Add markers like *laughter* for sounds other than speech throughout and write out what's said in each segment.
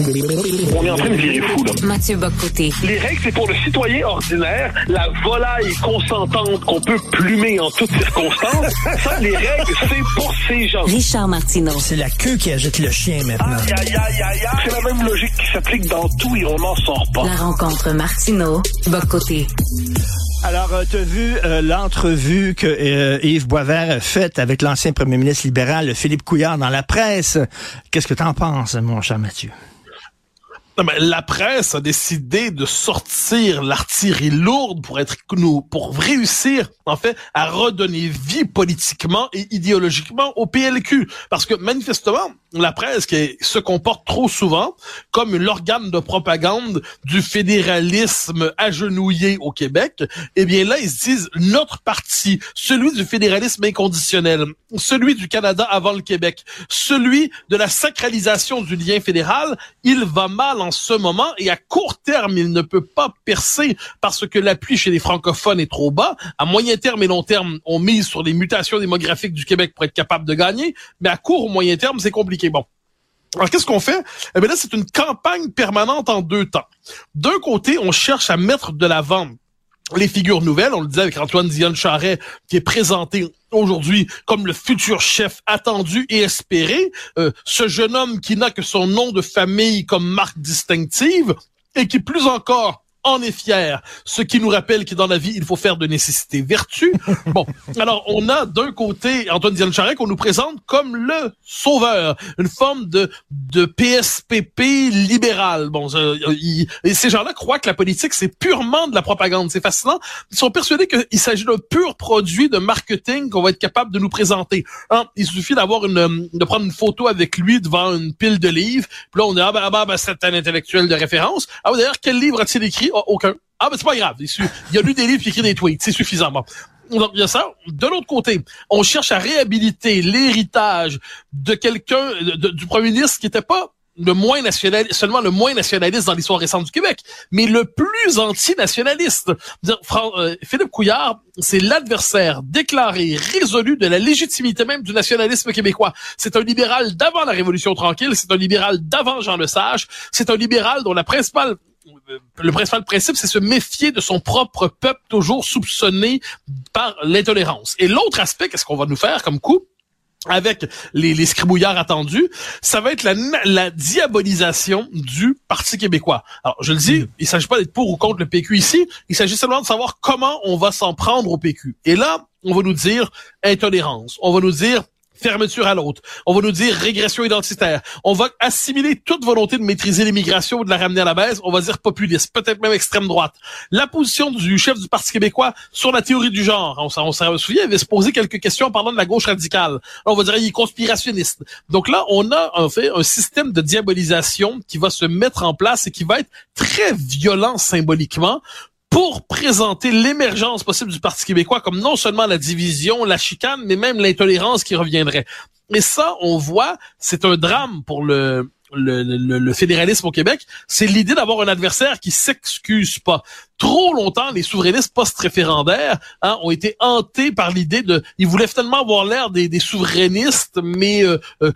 On est en train de virer fou, là. Mathieu Bocoté. Les règles, c'est pour le citoyen ordinaire, la volaille consentante qu'on peut plumer en toutes circonstances. Ça, les règles, c'est pour ces gens. Richard Martineau. C'est la queue qui agite le chien maintenant. Aïe, aïe, aïe, aïe, aïe. C'est la même logique qui s'applique dans tout et on n'en sort pas. La rencontre Martineau. Bocoté. Alors, tu as vu euh, l'entrevue que euh, Yves Boisvert a faite avec l'ancien premier ministre libéral Philippe Couillard dans la presse. Qu'est-ce que tu en penses, mon cher Mathieu? Non, mais la presse a décidé de sortir l'artillerie lourde pour être nous, pour réussir, en fait, à redonner vie politiquement et idéologiquement au PLQ. Parce que, manifestement, la presse qui se comporte trop souvent comme l'organe de propagande du fédéralisme agenouillé au Québec, eh bien là, ils se disent, notre parti, celui du fédéralisme inconditionnel, celui du Canada avant le Québec, celui de la sacralisation du lien fédéral, il va mal en ce moment et à court terme, il ne peut pas percer parce que l'appui chez les francophones est trop bas. À moyen terme et long terme, on mise sur les mutations démographiques du Québec pour être capable de gagner, mais à court ou moyen terme, c'est compliqué. Bon. Alors, qu'est-ce qu'on fait? Eh bien là, c'est une campagne permanente en deux temps. D'un côté, on cherche à mettre de l'avant les figures nouvelles. On le disait avec Antoine Dion Charret, qui est présenté aujourd'hui comme le futur chef attendu et espéré. Euh, ce jeune homme qui n'a que son nom de famille comme marque distinctive et qui, plus encore, en est fier, ce qui nous rappelle que dans la vie, il faut faire de nécessité vertu. *laughs* Bon, alors on a d'un côté Antoine Diane Charret qu'on nous présente comme le sauveur, une forme de de PSPP libéral. Bon, et ces gens-là croient que la politique c'est purement de la propagande, c'est fascinant. Ils sont persuadés qu'il s'agit d'un pur produit de marketing qu'on va être capable de nous présenter. Hein, il suffit d'avoir une de prendre une photo avec lui devant une pile de livres, puis là on est ah ben, ah ben, ben c'est un intellectuel de référence. Ah d'ailleurs quel livre a-t-il écrit? ah, aucun. Ah, ben c'est pas grave. Il y a lu des livres et écrit des tweets. C'est suffisamment. Donc, il y a ça. De l'autre côté, on cherche à réhabiliter l'héritage de quelqu'un, du premier ministre qui n'était pas le moins nationaliste, seulement le moins nationaliste dans l'histoire récente du Québec, mais le plus anti-nationaliste. Euh, Philippe Couillard, c'est l'adversaire déclaré, résolu de la légitimité même du nationalisme québécois. C'est un libéral d'avant la Révolution tranquille, c'est un libéral d'avant Jean Lesage, c'est un libéral dont la principale le principal principe, c'est se méfier de son propre peuple, toujours soupçonné par l'intolérance. Et l'autre aspect, qu'est-ce qu'on va nous faire comme coup? avec les, les scribouillards attendus, ça va être la, la diabolisation du Parti québécois. Alors, je le dis, mm. il s'agit pas d'être pour ou contre le PQ ici, il s'agit seulement de savoir comment on va s'en prendre au PQ. Et là, on va nous dire intolérance, on va nous dire fermeture à l'autre. On va nous dire régression identitaire. On va assimiler toute volonté de maîtriser l'immigration ou de la ramener à la baisse. On va dire populiste, peut-être même extrême droite. La position du chef du Parti québécois sur la théorie du genre, on, on s'en souvient, il avait se poser quelques questions en parlant de la gauche radicale. on va dire il est conspirationniste. Donc là, on a en fait un système de diabolisation qui va se mettre en place et qui va être très violent symboliquement pour présenter l'émergence possible du Parti québécois comme non seulement la division, la chicane, mais même l'intolérance qui reviendrait. Et ça, on voit, c'est un drame pour le, le, le, fédéralisme au Québec, c'est l'idée d'avoir un adversaire qui s'excuse pas. Trop longtemps, les souverainistes post-référendaires hein, ont été hantés par l'idée de... Ils voulaient finalement avoir l'air des, des souverainistes, mais euh, euh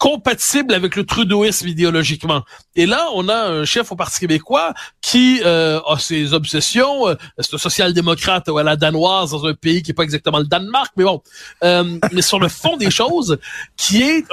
compatible avec le trudouisme idéologiquement. Et là, on a un chef au Parti québécois qui euh, a ses obsessions. Euh, c'est un social-démocrate à la danoise dans un pays qui est pas exactement le Danemark, mais bon. Euh, mais sur le fond des choses, qui est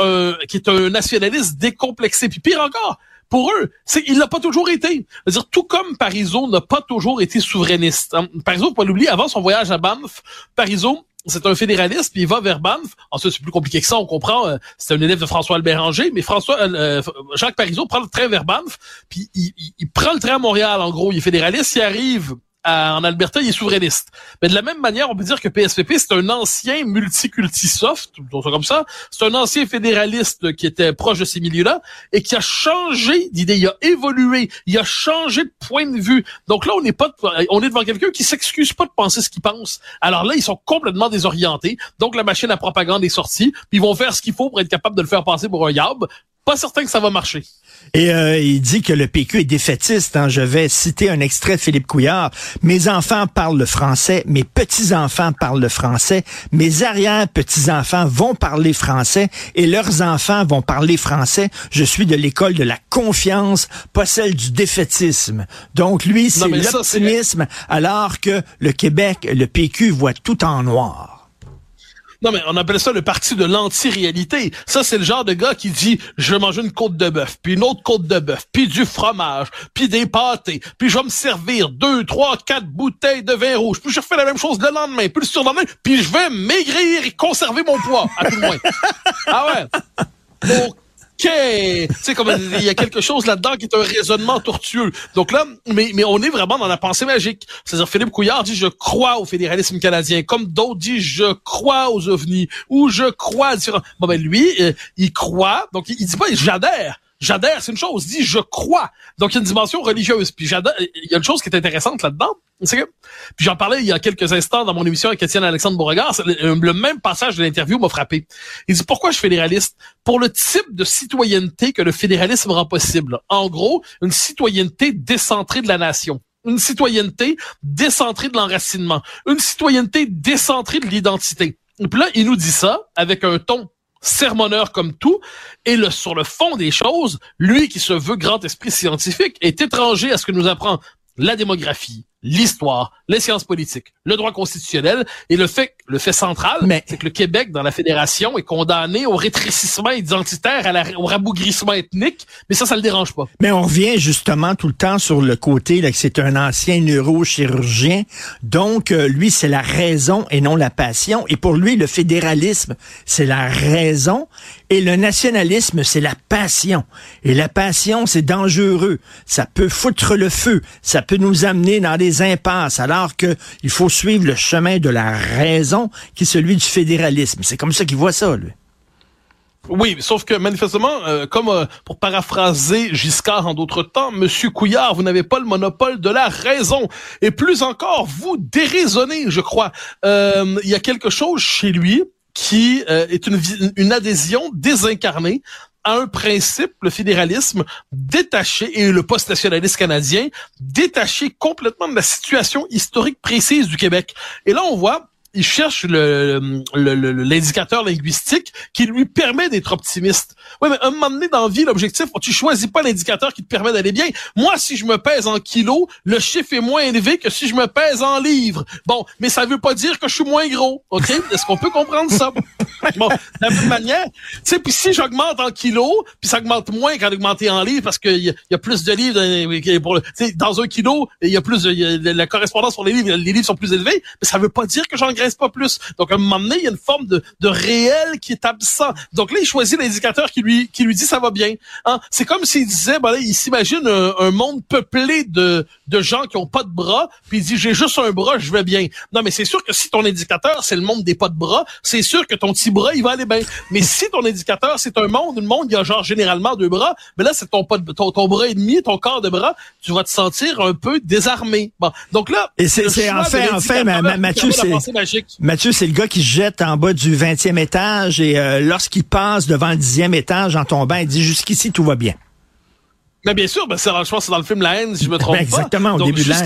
qui est un nationaliste décomplexé. Puis pire encore, pour eux, il n'a pas toujours été. C'est-à-dire tout comme Parizeau n'a pas toujours été souverainiste. Hein. Parizeau, pas l'oublier, avant son voyage à Banff, Parizeau c'est un fédéraliste, puis il va vers Banff. Ensuite, c'est plus compliqué que ça, on comprend. Euh, c'est un élève de François Albert-Ranger, mais François euh, euh, Jacques Parizeau prend le train vers Banff, puis il, il, prend le train à Montréal, en gros. Il est fédéraliste, il arrive en Alberta, il est souverainiste. Mais de la même manière, on peut dire que PSPP, c'est un ancien multiculti-soft, comme ça. C'est un ancien fédéraliste qui était proche de ces milieux-là et qui a changé d'idée, il a évolué, il a changé de point de vue. Donc là, on n'est pas, on est devant quelqu'un qui s'excuse pas de penser ce qu'il pense. Alors là, ils sont complètement désorientés. Donc la machine à propagande est sortie, puis ils vont faire ce qu'il faut pour être capable de le faire passer pour un yab. Pas certain que ça va marcher. Et euh, il dit que le PQ est défaitiste. Hein. Je vais citer un extrait de Philippe Couillard. Mes enfants parlent le français, mes petits-enfants parlent le français, mes arrière-petits-enfants vont parler français et leurs enfants vont parler français. Je suis de l'école de la confiance, pas celle du défaitisme. Donc lui, c'est l'optimisme, alors que le Québec, le PQ voit tout en noir. Non, mais on appelle ça le parti de l'anti-réalité. Ça, c'est le genre de gars qui dit, je vais manger une côte de bœuf, puis une autre côte de bœuf, puis du fromage, puis des pâtés, puis je vais me servir deux, trois, quatre bouteilles de vin rouge, puis je refais la même chose le lendemain, puis le surlendemain, puis je vais maigrir et conserver mon poids, à tout le moins. *laughs* ah ouais? OK! Tu sais, comme il y a quelque chose là-dedans qui est un raisonnement tortueux. Donc là, mais, mais on est vraiment dans la pensée magique. C'est-à-dire, Philippe Couillard dit, je crois au fédéralisme canadien, comme d'autres disent, je crois aux ovnis, ou je crois à... Bon, ben lui, euh, il croit, donc il, il dit pas, j'adhère. J'adhère, c'est une chose. Dit, je crois. Donc, il y a une dimension religieuse. Puis j'adhère. Il y a une chose qui est intéressante là-dedans. C'est que, puis j'en parlais il y a quelques instants dans mon émission avec Étienne Alexandre Beauregard. Le, le, même passage de l'interview m'a frappé. Il dit, pourquoi je suis fédéraliste? Pour le type de citoyenneté que le fédéralisme rend possible. En gros, une citoyenneté décentrée de la nation une citoyenneté décentrée de l'enracinement, une citoyenneté décentrée de l'identité. Et puis là, il nous dit ça avec un ton sermonneur comme tout, et le, sur le fond des choses, lui qui se veut grand esprit scientifique est étranger à ce que nous apprend la démographie, l'histoire, les sciences politiques, le droit constitutionnel et le fait, le fait central, c'est que le Québec dans la fédération est condamné au rétrécissement identitaire, à la, au rabougrissement ethnique, mais ça, ça le dérange pas. Mais on revient justement tout le temps sur le côté là, que c'est un ancien neurochirurgien, donc euh, lui c'est la raison et non la passion, et pour lui le fédéralisme c'est la raison. Et le nationalisme c'est la passion, et la passion c'est dangereux, ça peut foutre le feu, ça peut nous amener dans des impasses, alors qu'il faut suivre le chemin de la raison, qui est celui du fédéralisme. C'est comme ça qu'il voit ça, lui. Oui, sauf que manifestement, euh, comme euh, pour paraphraser Giscard en d'autres temps, Monsieur Couillard, vous n'avez pas le monopole de la raison. Et plus encore, vous déraisonnez, je crois. Euh, il y a quelque chose chez lui qui est une, une adhésion désincarnée un principe, le fédéralisme, détaché, et le post-nationalisme canadien, détaché complètement de la situation historique précise du Québec. Et là, on voit il cherche l'indicateur le, linguistique qui lui permet d'être optimiste. Oui, mais un moment donné dans la vie, l'objectif, tu choisis pas l'indicateur qui te permet d'aller bien. Moi, si je me pèse en kilos, le chiffre est moins élevé que si je me pèse en livres. Bon, mais ça veut pas dire que je suis moins gros. OK? Est-ce qu'on peut comprendre ça? *laughs* bon, de la même manière, tu sais, puis si j'augmente en kilos, puis ça augmente moins qu'en augmenter en livres parce qu'il y, y, a plus de livres dans, pour, dans un kilo, il y a plus de, la correspondance pour les livres, les livres sont plus élevés, mais ça veut pas dire que j'engraisse pas plus. Donc, à un moment donné, il y a une forme de, de réel qui est absent. Donc là, il choisit l'indicateur qui lui, qui lui dit ça va bien. Hein? C'est comme s'il disait, ben là, il s'imagine un, monde peuplé de, de gens qui ont pas de bras, puis il dit, j'ai juste un bras, je vais bien. Non, mais c'est sûr que si ton indicateur, c'est le monde des pas de bras, c'est sûr que ton petit bras, il va aller bien. Mais si ton indicateur, c'est un monde, une monde, il y a genre généralement deux bras, mais là, c'est ton, pas de, ton, ton bras et demi, ton corps de bras, tu vas te sentir un peu désarmé. Bon, donc là... Et c'est en fait, en fait, Mathieu, c'est... Mathieu, c'est le gars qui se jette en bas du 20e étage et euh, lorsqu'il passe devant le 10e étage en tombant, il dit jusqu'ici tout va bien. Mais bien sûr, ben, je pense c'est dans le film La haine, si je me trompe ben, exactement, pas. au début de la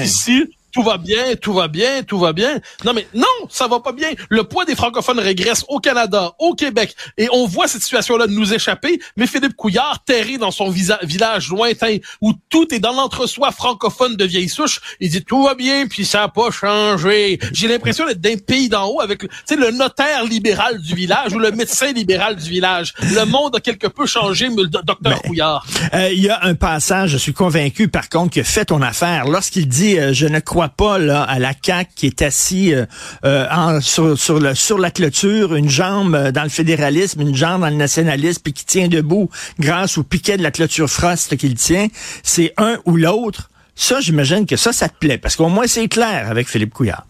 tout va bien, tout va bien, tout va bien. Non, mais non, ça va pas bien. Le poids des francophones régresse au Canada, au Québec, et on voit cette situation-là nous échapper. Mais Philippe Couillard, terré dans son village lointain, où tout est dans l'entre-soi francophone de vieille souche, il dit tout va bien, puis ça a pas changé. J'ai l'impression d'être d'un pays d'en haut avec, tu le notaire libéral du village ou le médecin libéral du village. Le monde a quelque peu changé, le docteur Couillard. Euh, il y a un passage, je suis convaincu, par contre, que fait ton affaire. Lorsqu'il dit, euh, je ne crois pas là, à la CAQ qui est assis euh, euh, sur, sur la clôture, une jambe euh, dans le fédéralisme, une jambe dans le nationalisme, puis qui tient debout grâce au piquet de la clôture Frost qu'il tient. C'est un ou l'autre. Ça, j'imagine que ça, ça te plaît, parce qu'au moins c'est clair avec Philippe Couillard.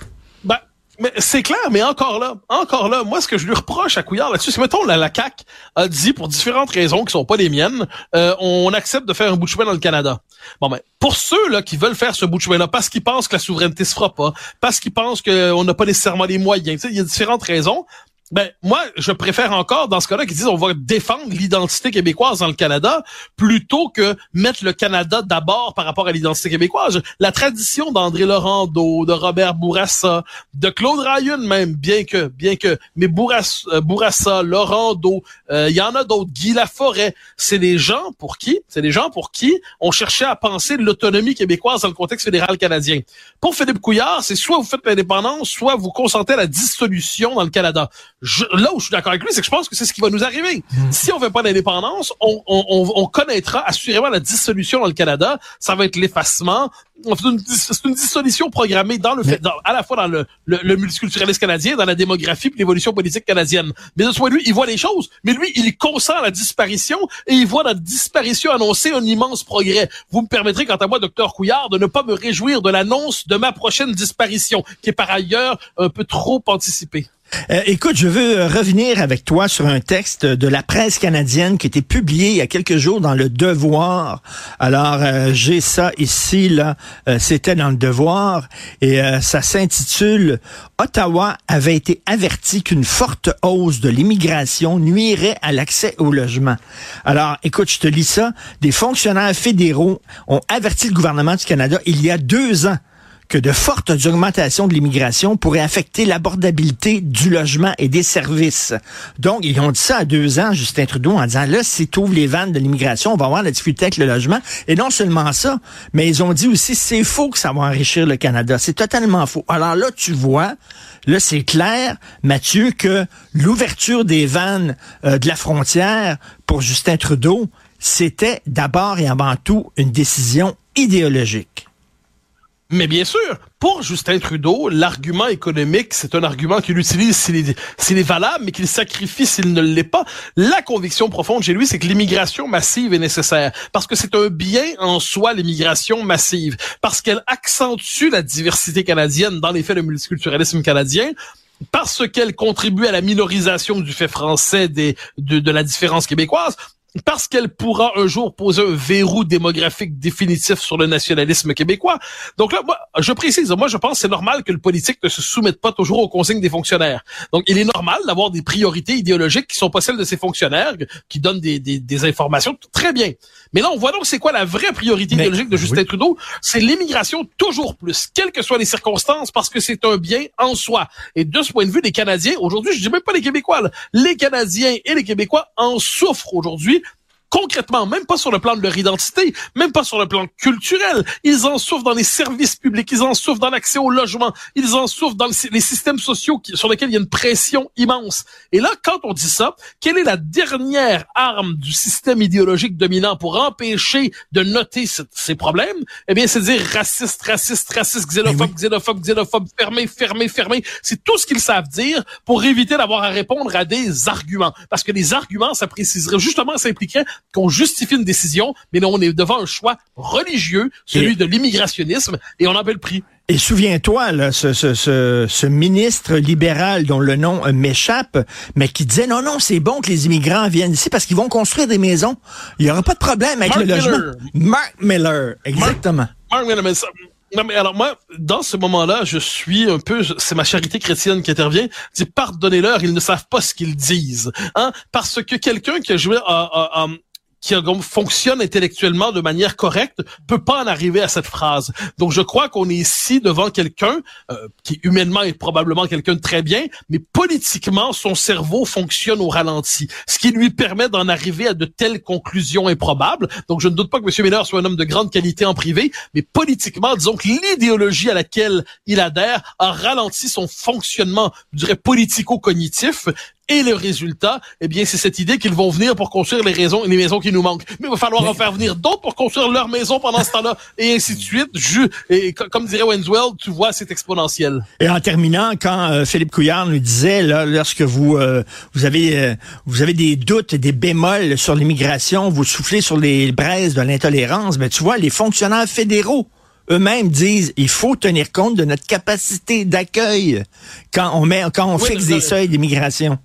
Mais c'est clair, mais encore là, encore là, moi ce que je lui reproche à Couillard là-dessus, c'est mettons la, la CAC a dit pour différentes raisons qui sont pas les miennes, euh, on accepte de faire un bout de chemin dans le Canada. Bon ben pour ceux là qui veulent faire ce bout de chemin là parce qu'ils pensent que la souveraineté se fera pas, parce qu'ils pensent qu'on n'a pas nécessairement les moyens, il y a différentes raisons. Ben, moi, je préfère encore, dans ce cas-là, qu'ils disent on va défendre l'identité québécoise dans le Canada plutôt que mettre le Canada d'abord par rapport à l'identité québécoise. La tradition d'André Laurando, de Robert Bourassa, de Claude Ryan même, bien que, bien que, mais Bourassa, euh, Bourassa Laurando, euh, il y en a d'autres, Guy Laforêt, c'est des gens pour qui, c'est des gens pour qui on cherchait à penser l'autonomie québécoise dans le contexte fédéral canadien. Pour Philippe Couillard, c'est soit vous faites l'indépendance, soit vous consentez à la dissolution dans le Canada là où je suis d'accord avec lui, c'est que je pense que c'est ce qui va nous arriver. Hmm. Si on fait pas d'indépendance, on, on, on, connaîtra assurément la dissolution dans le Canada. Ça va être l'effacement. C'est une, une, dissolution programmée dans le fait, à la fois dans le, le, multiculturalisme canadien, dans la démographie et l'évolution politique canadienne. Mais de ce point de vue, il voit les choses, mais lui, il consent à la disparition et il voit la disparition annoncer un immense progrès. Vous me permettrez, quant à moi, docteur Couillard, de ne pas me réjouir de l'annonce de ma prochaine disparition, qui est par ailleurs un peu trop anticipée. Euh, écoute, je veux euh, revenir avec toi sur un texte de la presse canadienne qui a été publié il y a quelques jours dans le Devoir. Alors, euh, j'ai ça ici, là. C'était dans le Devoir et ça s'intitule Ottawa avait été averti qu'une forte hausse de l'immigration nuirait à l'accès au logement. Alors, écoute, je te lis ça. Des fonctionnaires fédéraux ont averti le gouvernement du Canada il y a deux ans que de fortes augmentations de l'immigration pourraient affecter l'abordabilité du logement et des services. Donc, ils ont dit ça à deux ans, Justin Trudeau, en disant, là, si tu les vannes de l'immigration, on va avoir la difficulté avec le logement. Et non seulement ça, mais ils ont dit aussi, c'est faux que ça va enrichir le Canada. C'est totalement faux. Alors là, tu vois, là, c'est clair, Mathieu, que l'ouverture des vannes euh, de la frontière pour Justin Trudeau, c'était d'abord et avant tout une décision idéologique. Mais bien sûr, pour Justin Trudeau, l'argument économique, c'est un argument qu'il utilise s'il est, valable, mais qu'il sacrifie s'il ne l'est pas. La conviction profonde chez lui, c'est que l'immigration massive est nécessaire, parce que c'est un bien en soi, l'immigration massive, parce qu'elle accentue la diversité canadienne dans les faits de multiculturalisme canadien, parce qu'elle contribue à la minorisation du fait français des, de, de la différence québécoise, parce qu'elle pourra un jour poser un verrou démographique définitif sur le nationalisme québécois. Donc là, moi, je précise, moi je pense que c'est normal que le politique ne se soumette pas toujours aux consignes des fonctionnaires. Donc il est normal d'avoir des priorités idéologiques qui sont pas celles de ces fonctionnaires, qui donnent des, des, des informations très bien. Mais là, on voit donc c'est quoi la vraie priorité idéologique de Justin Trudeau? C'est l'immigration toujours plus, quelles que soient les circonstances, parce que c'est un bien en soi. Et de ce point de vue, les Canadiens, aujourd'hui, je dis même pas les Québécois, les Canadiens et les Québécois en souffrent aujourd'hui concrètement, même pas sur le plan de leur identité, même pas sur le plan culturel. Ils en souffrent dans les services publics, ils en souffrent dans l'accès au logement, ils en souffrent dans les systèmes sociaux sur lesquels il y a une pression immense. Et là, quand on dit ça, quelle est la dernière arme du système idéologique dominant pour empêcher de noter ces problèmes? Eh bien, c'est dire raciste, raciste, raciste, xénophobe, xénophobe, xénophobe, fermé, fermé, fermé. C'est tout ce qu'ils savent dire pour éviter d'avoir à répondre à des arguments. Parce que les arguments, ça préciserait, justement, ça impliquerait qu'on justifie une décision, mais non, on est devant un choix religieux, celui de l'immigrationnisme, et on en paie le prix. Et souviens-toi, ce, ce, ce, ce, ministre libéral dont le nom euh, m'échappe, mais qui disait non, non, c'est bon que les immigrants viennent ici parce qu'ils vont construire des maisons. Il n'y aura pas de problème avec le logement. Mark Miller, exactement. Mark, Miller, mais non, mais alors moi, dans ce moment-là, je suis un peu, c'est ma charité chrétienne qui intervient. Dit pardonnez-leur, ils ne savent pas ce qu'ils disent, hein, parce que quelqu'un qui a joué à, qui fonctionne intellectuellement de manière correcte peut pas en arriver à cette phrase. Donc je crois qu'on est ici devant quelqu'un euh, qui humainement est probablement quelqu'un de très bien, mais politiquement son cerveau fonctionne au ralenti, ce qui lui permet d'en arriver à de telles conclusions improbables. Donc je ne doute pas que M. Miller soit un homme de grande qualité en privé, mais politiquement, disons que l'idéologie à laquelle il adhère a ralenti son fonctionnement, je dirais politico-cognitif, et le résultat, eh bien, c'est cette idée qu'ils vont venir pour construire les raisons, les maisons qui nous manquent. Mais il va falloir en faire venir d'autres pour construire leurs maisons pendant ce temps-là, et ainsi de suite. Je, et comme dirait Wenswell, tu vois, c'est exponentiel. Et en terminant, quand euh, Philippe Couillard nous disait, là, lorsque vous euh, vous avez euh, vous avez des doutes, des bémols sur l'immigration, vous soufflez sur les braises de l'intolérance, mais ben, tu vois, les fonctionnaires fédéraux eux-mêmes disent il faut tenir compte de notre capacité d'accueil quand on met quand on fixe des seuils d'immigration.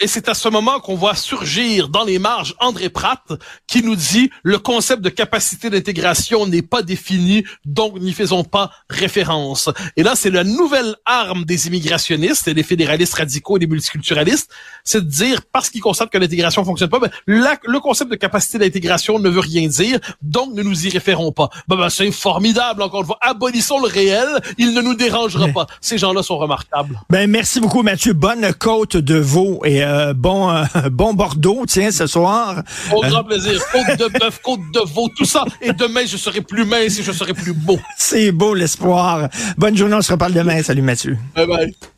Et c'est à ce moment qu'on voit surgir dans les marges André Pratt qui nous dit le concept de capacité d'intégration n'est pas défini, donc n'y faisons pas référence. Et là, c'est la nouvelle arme des immigrationnistes et des fédéralistes radicaux et des multiculturalistes, c'est de dire parce qu'ils constatent que l'intégration fonctionne pas, ben, le concept de capacité d'intégration ne veut rien dire, donc ne nous y référons pas. Ben, ben c'est formidable, encore une fois. Abolissons le réel, il ne nous dérangera pas. Ces gens-là sont remarquables. Ben merci beaucoup Mathieu. Bonne côte de veau et euh, bon euh, *laughs* bon Bordeaux, tiens, ce soir. Au grand plaisir. Côte de bœuf, *laughs* côte de veau, tout ça. Et demain, je serai plus mince et je serai plus beau. C'est beau l'espoir. Bonne journée, on se reparle demain. Salut Mathieu. Bye bye.